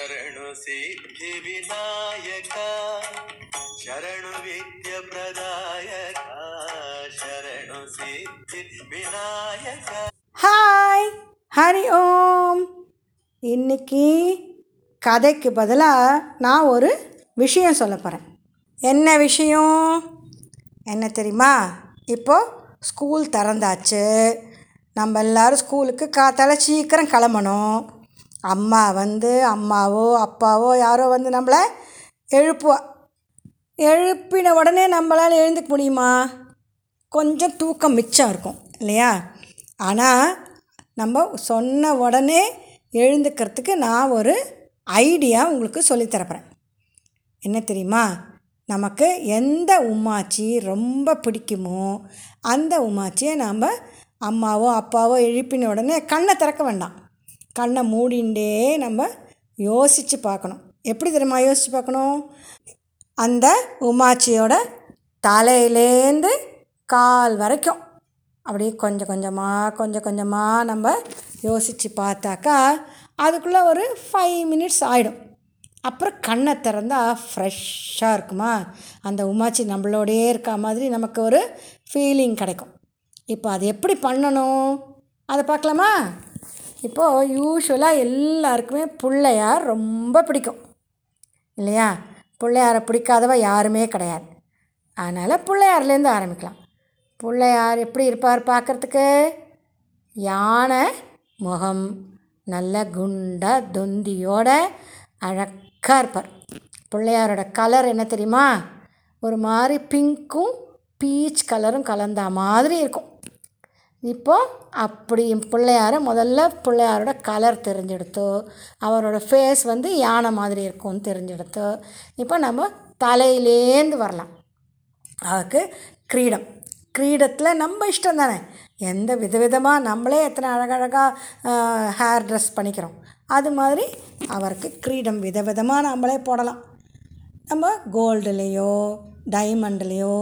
ಶರಣು ಸಿದ್ಧಿ ವಿನಾಯಕ ಶರಣು ವಿದ್ಯ ಪ್ರದಾಯಕ ಶರಣು ಸಿದ್ಧಿ ವಿನಾಯಕ ஹாய் ஹரி ஓம் இன்னைக்கு கதைக்கு பதிலாக நான் ஒரு விஷயம் சொல்ல போகிறேன் என்ன விஷயம் என்ன தெரியுமா இப்போது ஸ்கூல் திறந்தாச்சு நம்ம எல்லோரும் ஸ்கூலுக்கு காத்தால சீக்கிரம் கிளம்பணும் அம்மா வந்து அம்மாவோ அப்பாவோ யாரோ வந்து நம்மளை எழுப்புவா. எழுப்பின உடனே நம்மளால் எழுந்துக்க முடியுமா? கொஞ்சம் தூக்கம் மிச்சம் இருக்கும் இல்லையா? ஆனால் நம்ம சொன்ன உடனே எழுந்துக்கிறதுக்கு நான் ஒரு ஐடியா உங்களுக்கு சொல்லித்தரப்போகிறேன் என்ன தெரியுமா? நமக்கு எந்த உமாச்சி ரொம்ப பிடிக்குமோ அந்த உமாச்சியை நாம் அம்மாவோ அப்பாவோ எழுப்பின உடனே கண்ணை திறக்க வேண்டாம். கண்ணை மூடிண்டே நம்ம யோசித்து பார்க்கணும். எப்படி தெரியுமா யோசித்து பார்க்கணும்? அந்த உமாச்சியோட தலையிலேருந்து கால் வரைக்கும். அப்படியே கொஞ்சம் கொஞ்சமாக கொஞ்சம் கொஞ்சமாக நம்ம யோசித்து பார்த்தாக்கா அதுக்குள்ளே ஒரு ஃபைவ் மினிட்ஸ் ஆகிடும் அப்புறம் கண்ணை திறந்தால் ஃப்ரெஷ்ஷாக இருக்குமா? அந்த உமாச்சி நம்மளோடையே இருக்க மாதிரி நமக்கு ஒரு ஃபீலிங் கிடைக்கும். இப்போ அது எப்படி பண்ணணும்? அதை பார்க்கலாமா? இப்போது யூஸ்வலாக எல்லாருக்குமே பிள்ளையார் ரொம்ப பிடிக்கும். இல்லையா? பிள்ளையாரை பிடிக்காதவ யாருமே கிடையாது. அதனால் பிள்ளையார்லேருந்து ஆரம்பிக்கலாம். பிள்ளையார் எப்படி இருப்பார் பார்க்குறதுக்கு? யானை முகம் நல்ல குண்டா தொந்தியோட அழகாக இருப்பார். பிள்ளையாரோட கலர் என்ன தெரியுமா? ஒரு மாதிரி பிங்க்கும் பீச் கலரும் கலந்த மாதிரி இருக்கும். இப்போ அப்படி பிள்ளையார முதல்ல பிள்ளையாரோட கலர் தெரிஞ்செடுத்தோ அவரோட ஃபேஸ் வந்து யானை மாதிரி இருக்கும்னு தெரிஞ்செடுத்தோ இப்போ நம்ம தலையிலேந்து வரலாம். அவருக்கு கிரீடம். கிரீடத்தில் நம்ம இஷ்டம் தானே? எந்த விதவிதமாக நம்மளே எத்தனை அழகழகாக ஹேர் ட்ரெஸ் பண்ணிக்கிறோம். அது மாதிரி அவருக்கு கிரீடம் விதவிதமாக நம்மளே போடலாம். நம்ம கோல்டுலேயோ டைமண்ட்லேயோ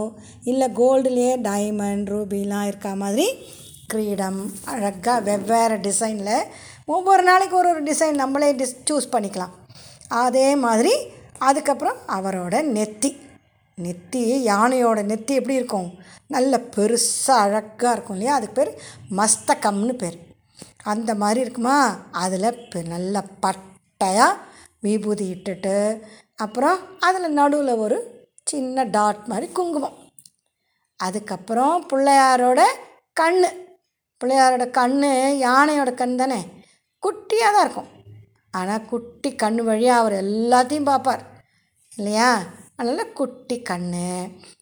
இல்லை கோல்டுலேயே டைமண்ட் ரூபிலாம் இருக்க மாதிரி கிரீடம் அழகாக வெவ்வேறு டிசைனில் ஒவ்வொரு நாளைக்கு ஒரு ஒரு டிசைன் நம்மளே டிஸ் சூஸ் பண்ணிக்கலாம். அதே மாதிரி அதுக்கப்புறம் அவரோட நெத்தி. நெத்தி யானையோட நெத்தி எப்படி இருக்கும்? நல்ல பெருசாக அழகாக இருக்கும் இல்லையா? அதுக்கு பேர் மஸ்தகம்னு பேர். அந்த மாதிரி இருக்குமா? அதில் பெ நல்ல பட்டையாக விபூதி இட்டுட்டு அப்புறம் அதில் நடுவில் ஒரு சின்ன டாட் மாதிரி குங்குமம். அதுக்கப்புறம் பிள்ளையாரோட கண் பிள்ளையாரோட கண் யானையோட கண் தானே? குட்டியாக தான் இருக்கும். ஆனால் குட்டி கண் வழியாக அவர் எல்லாத்தையும் பார்ப்பார். இல்லையா? அதனால் குட்டி கண்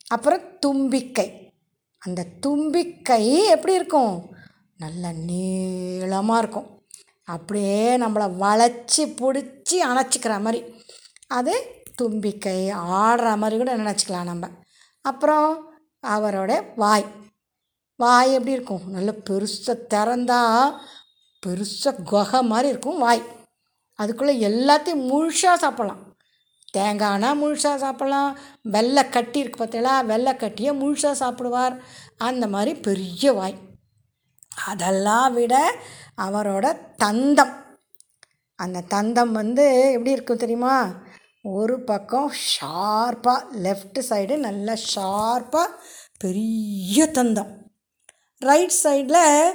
அப்புறம் தும்பிக்கை. அந்த தும்பிக்கை எப்படி இருக்கும்? நல்ல நீளமாக இருக்கும். அப்படியே நம்மளை வளைச்சி பிடிச்சி அணைச்சிக்கிற மாதிரி. அது தும்பிக்கை ஆடுற மாதிரி கூட நினச்சிக்கலாம் நம்ம. அப்புறம் அவரோட வாய். வாய் எப்படி இருக்கும்? நல்ல பெருசாக திறந்தா பெருசாக குகை மாதிரி இருக்கும் வாய். அதுக்குள்ளே எல்லாத்தையும் முழுசாக சாப்பிட்லாம். தேங்காய்னா முழுசாக சாப்பிட்லாம். வெள்ளை கட்டி இருக்கு பார்த்தீங்களா? வெள்ளை கட்டியை முழுசாக சாப்பிடுவார். அந்த மாதிரி பெரிய வாய். அதெல்லாம் விட அவரோட தந்தம். அந்த தந்தம் வந்து எப்படி இருக்கும் தெரியுமா? ஒரு பக்கம் ஷார்ப்பாக லெஃப்ட் சைடு நல்லா ஷார்ப்பாக பெரிய தந்தம். ரைட் சைடில்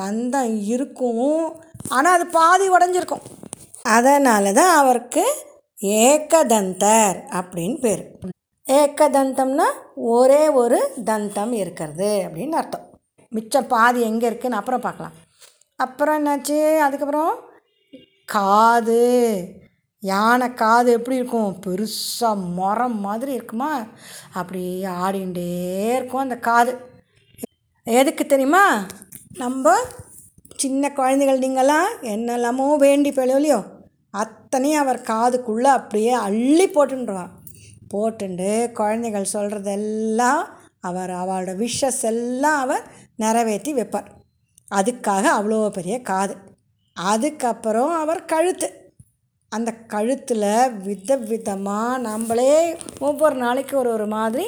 தந்தம் இருக்கும். ஆனால் அது பாதி உடஞ்சிருக்கும். அதனால தான் அவருக்கு ஏக்கதந்தர் அப்படின்னு பேர். ஏக்கதந்தம்னா ஒரே ஒரு தந்தம் இருக்கிறது அப்படின்னு அர்த்தம். மிச்சம் பாதி எங்கே இருக்குன்னு அப்புறம் பார்க்கலாம். அப்புறம் என்னாச்சு? அதுக்கப்புறம் காது. யானை காது எப்படி இருக்கும்? பெருசாக மரம் மாதிரி இருக்குமா? அப்படியே ஆடிகிட்டே இருக்கும் அந்த காது. எதுக்கு தெரியுமா? நம்ம சின்ன குழந்தைகள் நீங்களாம் என்னெல்லாமோ வேண்டி இல்லையோ? அத்தனையும் அவர் காதுக்குள்ளே அப்படியே அள்ளி போட்டுருவார் போட்டுண்டு குழந்தைகள் சொல்கிறதெல்லாம் அவர் அவரோட விஷஸ் எல்லாம் அவர் நிறைவேற்றி வைப்பார். அதுக்காக அவ்வளோ பெரிய காது. அதுக்கப்புறம் அவர் கழுத்து. அந்த கழுத்தில் வித விதமாக நம்மளே ஒவ்வொரு நாளைக்கு ஒரு ஒரு மாதிரி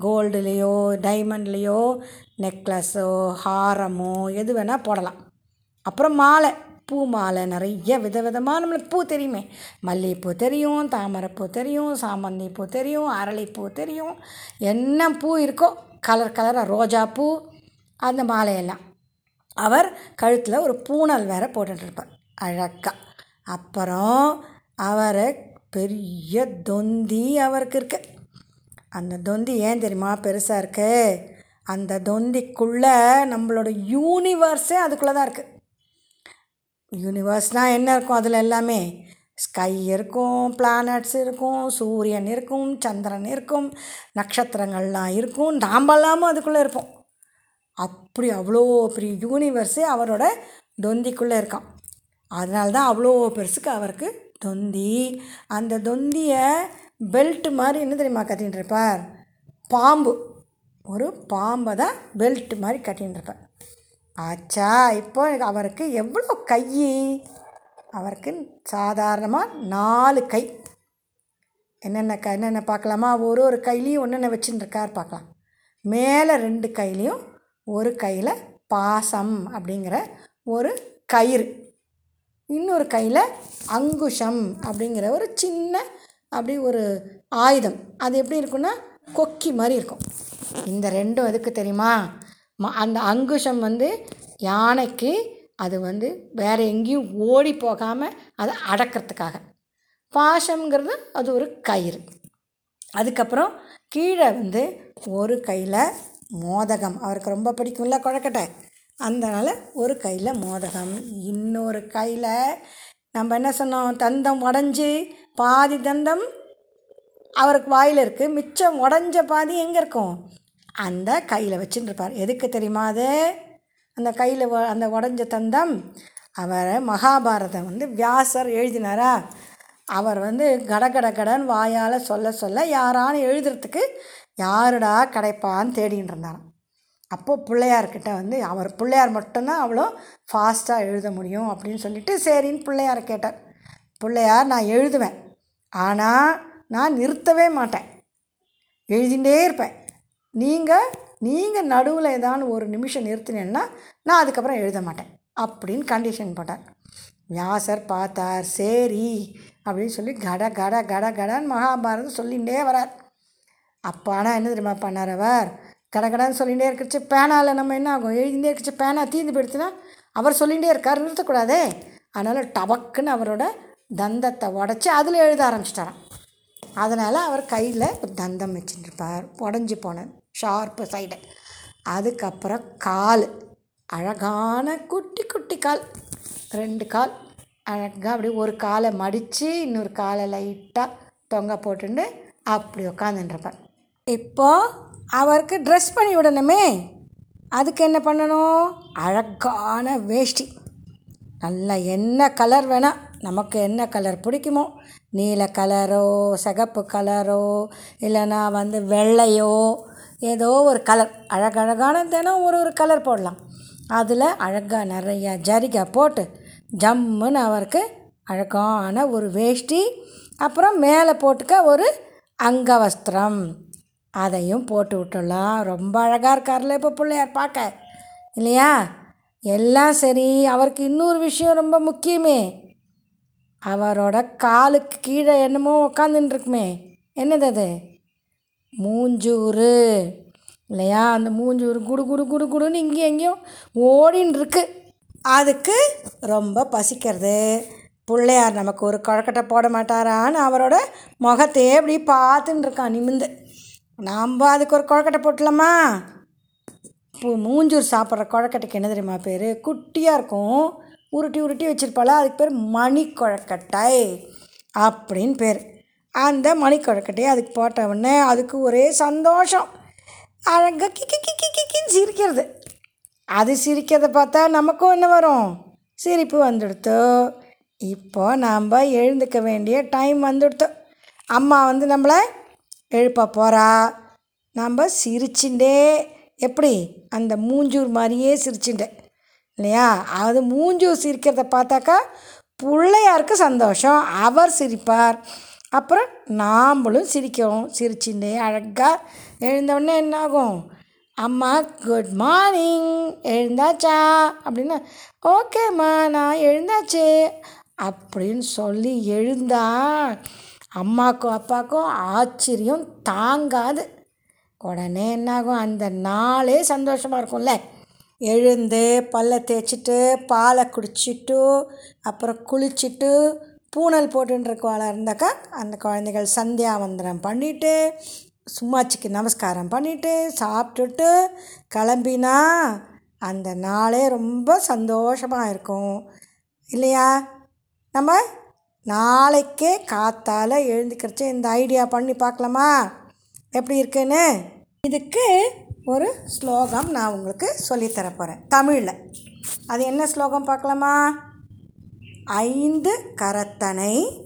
கோல்டுலேயோ டைமண்ட்லேயோ நெக்லஸோ ஹாரமோ எது வேணால் போடலாம். அப்புறம் மாலை. பூ மாலை நிறைய விதவிதமாக நம்மளுக்கு பூ தெரியுமே. மல்லிகைப்பூ தெரியும் தாமரைப்பூ தெரியும் சாமந்தி பூ தெரியும் அரளிப்பூ தெரியும். என்ன பூ இருக்கோ கலர் கலராக ரோஜா பூ அந்த மாலையெல்லாம். அவர் கழுத்தில் ஒரு பூனல் வேற போட்டுட்ருப்பார் அழகாக அப்புறம் அவர் பெரிய தொந்தி அவருக்கு இருக்கு. அந்த தொந்தி ஏன் தெரியுமா? பெருசாக இருக்குது அந்த தொந்திக்குள்ளே நம்மளோட யூனிவர்ஸே அதுக்குள்ளே தான் இருக்குது யூனிவர்ஸ்னால் என்ன இருக்கும் அதில் எல்லாமே? ஸ்கை இருக்கும் பிளானட்ஸ் இருக்கும் சூரியன் இருக்கும் சந்திரன் இருக்கும் நட்சத்திரங்கள்லாம் இருக்கும். நாமெல்லாமும் அதுக்குள்ளே இருப்போம். அப்படி அவ்வளோ பெரிய யூனிவர்ஸே அவரோட தொந்திக்குள்ளே இருக்கான் அதனால தான் அவ்வளோ பெருசுக்கு அவருக்கு தொந்தி. அந்த தொந்தியை பெல்ட் மாதிரி என்ன தெரியுமா கட்டின்னு இருப்பார்? பாம்பு. ஒரு பாம்பை தான் பெல்ட் மாதிரி கட்டின்னு ஆச்சா இப்போ அவருக்கு எவ்வளோ கை? அவருக்கு சாதாரணமாக நாலு கை. என்னென்ன க என்னென்ன பார்க்கலாமா? ஒரு ஒரு கையிலையும் ஒன்றென்ன வச்சுட்டுருக்கார் பார்க்கலாம். மேலே ரெண்டு கையிலையும் ஒரு கையில் பாசம் அப்படிங்கிற ஒரு கயிறு. இன்னொரு கையில் அங்குஷம் அப்படிங்கிற ஒரு சின்ன அப்படி ஒரு ஆயுதம். அது எப்படி இருக்குன்னா கொக்கி மாதிரி இருக்கும். இந்த ரெண்டும் எதுக்கு தெரியுமா? ம அந்த அங்குஷம் வந்து யானைக்கு அது வந்து வேறு எங்கேயும் ஓடி போகாமல் அதை அடக்கிறதுக்காக. பாசம்ங்கிறது அது ஒரு கயிறு. அதுக்கப்புறம் கீழே வந்து ஒரு கையில் மோதகம். அவருக்கு ரொம்ப பிடிக்கும்ல குழக்கட்டை. அதனால் ஒரு கையில் மோதகம். இன்னொரு கையில் நம்ம என்ன சொன்னோம்? தந்தம் உடஞ்சி பாதி தந்தம் அவருக்கு வாயில் இருக்குது மிச்சம் உடஞ்ச பாதி எங்கே இருக்கும்? அந்த கையில் வச்சுட்டு இருப்பார் எதுக்கு தெரியுமா அது? அந்த கையில் அந்த உடஞ்ச தந்தம். அவர் மகாபாரதம் வந்து வியாசர் எழுதினாரா? அவர் வந்து கடகட கடன் வாயால் சொல்ல சொல்ல யாரான்னு எழுதுறதுக்கு யாருடா கிடைப்பான்னு தேடின்னு இருந்தாராம். அப்போது பிள்ளையார்கிட்ட வந்து அவர் பிள்ளையார் மட்டும்தான் அவ்வளோ ஃபாஸ்ட்டாக எழுத முடியும் அப்படின்னு சொல்லிட்டு சரின்னு பிள்ளையாரை கேட்டார். பிள்ளையார் நான் எழுதுவேன். ஆனால் நான் நிறுத்தவே மாட்டேன். எழுதிகிட்டே இருப்பேன். நீங்கள் நீங்கள் நடுவில் ஏதாவது ஒரு நிமிஷம் நிறுத்தினேன்னா நான் அதுக்கப்புறம் எழுத மாட்டேன். அப்படின்னு கண்டிஷன் போட்டார். வியாசர் பார்த்தார் சரி அப்படின்னு சொல்லி கட கட கட கடன்னு மகாபாரதம் சொல்லிகிட்டே வரார். அப்போ ஆனால் என்ன தெரியுமா பண்ணார் அவர்? கடகடன்னு சொல்லிகிட்டே இருக்கிறச்சு பேனாவில் நம்ம என்ன ஆகும்? எழுதிட்டே இருக்கிறச்சு பேனா தீர்ந்து போயிடுச்சுன்னா அவர் சொல்லிகிட்டே இருக்கார் நிறுத்தக்கூடாதே. அதனால் டபக்குன்னு அவரோட தந்தத்தை உடச்சி அதில் எழுத ஆரம்பிச்சிட்டாரான் அதனால் அவர் கையில் ஒரு தந்தம் வச்சுட்டுருப்பார் உடஞ்சி போன ஷார்ப்பு சைடு அதுக்கப்புறம் கால். அழகான குட்டி குட்டி கால். ரெண்டு கால். அழகாக அப்படியே ஒரு காலை மடித்து இன்னொரு காலை லைட்டாக தொங்க போட்டுட்டு அப்படி உட்காந்துட்டுருப்பார் இப்போது அவருக்கு ட்ரெஸ் பண்ணி விடணுமே. அதுக்கு என்ன பண்ணணும்? அழகான வேஷ்டி. நல்லா என்ன கலர் வேணால் நமக்கு என்ன கலர் பிடிக்குமோ நீல கலரோ சிகப்பு கலரோ இல்லைன்னா வந்து வெள்ளையோ ஏதோ ஒரு கலர் அழகழகான தினம் ஒரு ஒரு கலர் போடலாம். அதில் அழகாக நிறையா ஜரிகை போட்டு ஜம்முன்னு அவருக்கு அழகான ஒரு வேஷ்டி அப்புறம் மேலே போட்டுக்க ஒரு அங்கவஸ்திரம். அதையும் போட்டு விட்டுடலாம். ரொம்ப அழகாக இருக்கார்ல இப்போ பிள்ளையார் பார்க்க. இல்லையா? எல்லாம் சரி அவருக்கு இன்னொரு விஷயம் ரொம்ப முக்கியமே. அவரோட காலுக்கு கீழே என்னமோ உக்காந்துன்னு இருக்குமே என்னது அது? மூஞ்சூறு. இல்லையா? அந்த மூஞ்சூறு குடு குடு குடு குடுன்னு இங்கேயும் எங்கேயும் ஓடின்னு இருக்கு அதுக்கு ரொம்ப பசிக்கிறது. பிள்ளையார் நமக்கு ஒரு குழக்கட்டை போட மாட்டாரான்னு அவரோட முகத்தையே இப்படி பார்த்துன்னு இருக்கான் நிமிந்து நாம் அதுக்கு ஒரு குழக்கட்டை போட்டலாமா இப்போ மூஞ்சூர் சாப்பிட்ற குழக்கட்டைக்கு என்ன தெரியுமா பேர்? குட்டியாக இருக்கும். உருட்டி உருட்டி வச்சுருப்பாள? அதுக்கு பேர் மணிக்கொழக்கட்டை அப்படின்னு பேர். அந்த மணிக்கொழக்கட்டையை அதுக்கு போட்ட உடனே அதுக்கு ஒரே சந்தோஷம். அழகாக கிக்கி கிக்கி கிக்கின்னு சிரிக்கிறது. அது சிரிக்கிறத பார்த்தா நமக்கும் என்ன வரும்? சிரிப்பு வந்துடுத்து. இப்போ நாம் எழுந்துக்க வேண்டிய டைம் வந்துடுத்து. அம்மா வந்து நம்மளை எழுப்ப போகிறா நம்ம சிரிச்சுட்டே எப்படி? அந்த மூஞ்சூர் மாதிரியே சிரிச்சுட்டேன் இல்லையா? அது மூஞ்சூர் சிரிக்கிறத பார்த்தாக்கா பிள்ளையாருக்கு சந்தோஷம். அவர் சிரிப்பார். அப்புறம் நாம்பளும் சிரிக்கிறோம். சிரிச்சுட்டே அழகாக எழுந்தவுடனே என்ன ஆகும் அம்மா குட் மார்னிங் எழுந்தாச்சா? அப்படின்னா ஓகேம்மா நான் எழுந்தாச்சு. அப்படின்னு சொல்லி எழுந்தா அம்மாக்கும் அப்பாவுக்கும் ஆச்சரியம் தாங்காது. உடனே என்னாகும்? அந்த நாளே சந்தோஷமாக இருக்கும்ல? எழுந்து பல்ல தேய்ச்சிட்டு பாலை குடிச்சிட்டு அப்புறம் குளிச்சுட்டு பூனல் போட்டுருக்கவாளா இருந்தாக்கா அந்த குழந்தைகள் சந்தியாவந்தனம் பண்ணிவிட்டு சும்மாச்சிக்கு நமஸ்காரம் பண்ணிவிட்டு சாப்பிட்டுட்டு கிளம்பினா அந்த நாளே ரொம்ப சந்தோஷமாக இருக்கும். இல்லையா? நம்ம நாளைக்கே காத்தால் எழுந்துக்கிறச்சு இந்த ஐடியா பண்ணி பார்க்கலாமா? எப்படி இருக்குன்னு? இதுக்கு ஒரு ஸ்லோகம் நான் உங்களுக்கு சொல்லித்தர போகிறேன் தமிழில். அது என்ன ஸ்லோகம் பார்க்கலாமா? ஐந்து கரத்தனை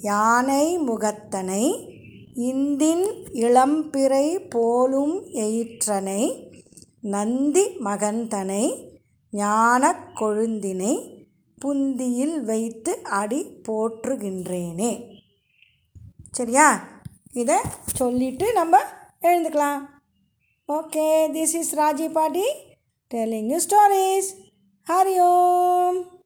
யானை முகத்தனை இந்தின் இளம்பிறை போலும் எயிற்றனை நந்தி மகந்தனை ஞான கொழுந்தினை புந்தியில் வைத்து அடி போற்றுகின்றேனே. சரியா? இதை சொல்லிவிட்டு நம்ம எழுந்துக்கலாம். Okay, this is Rajipadi telling you stories. Hari Om.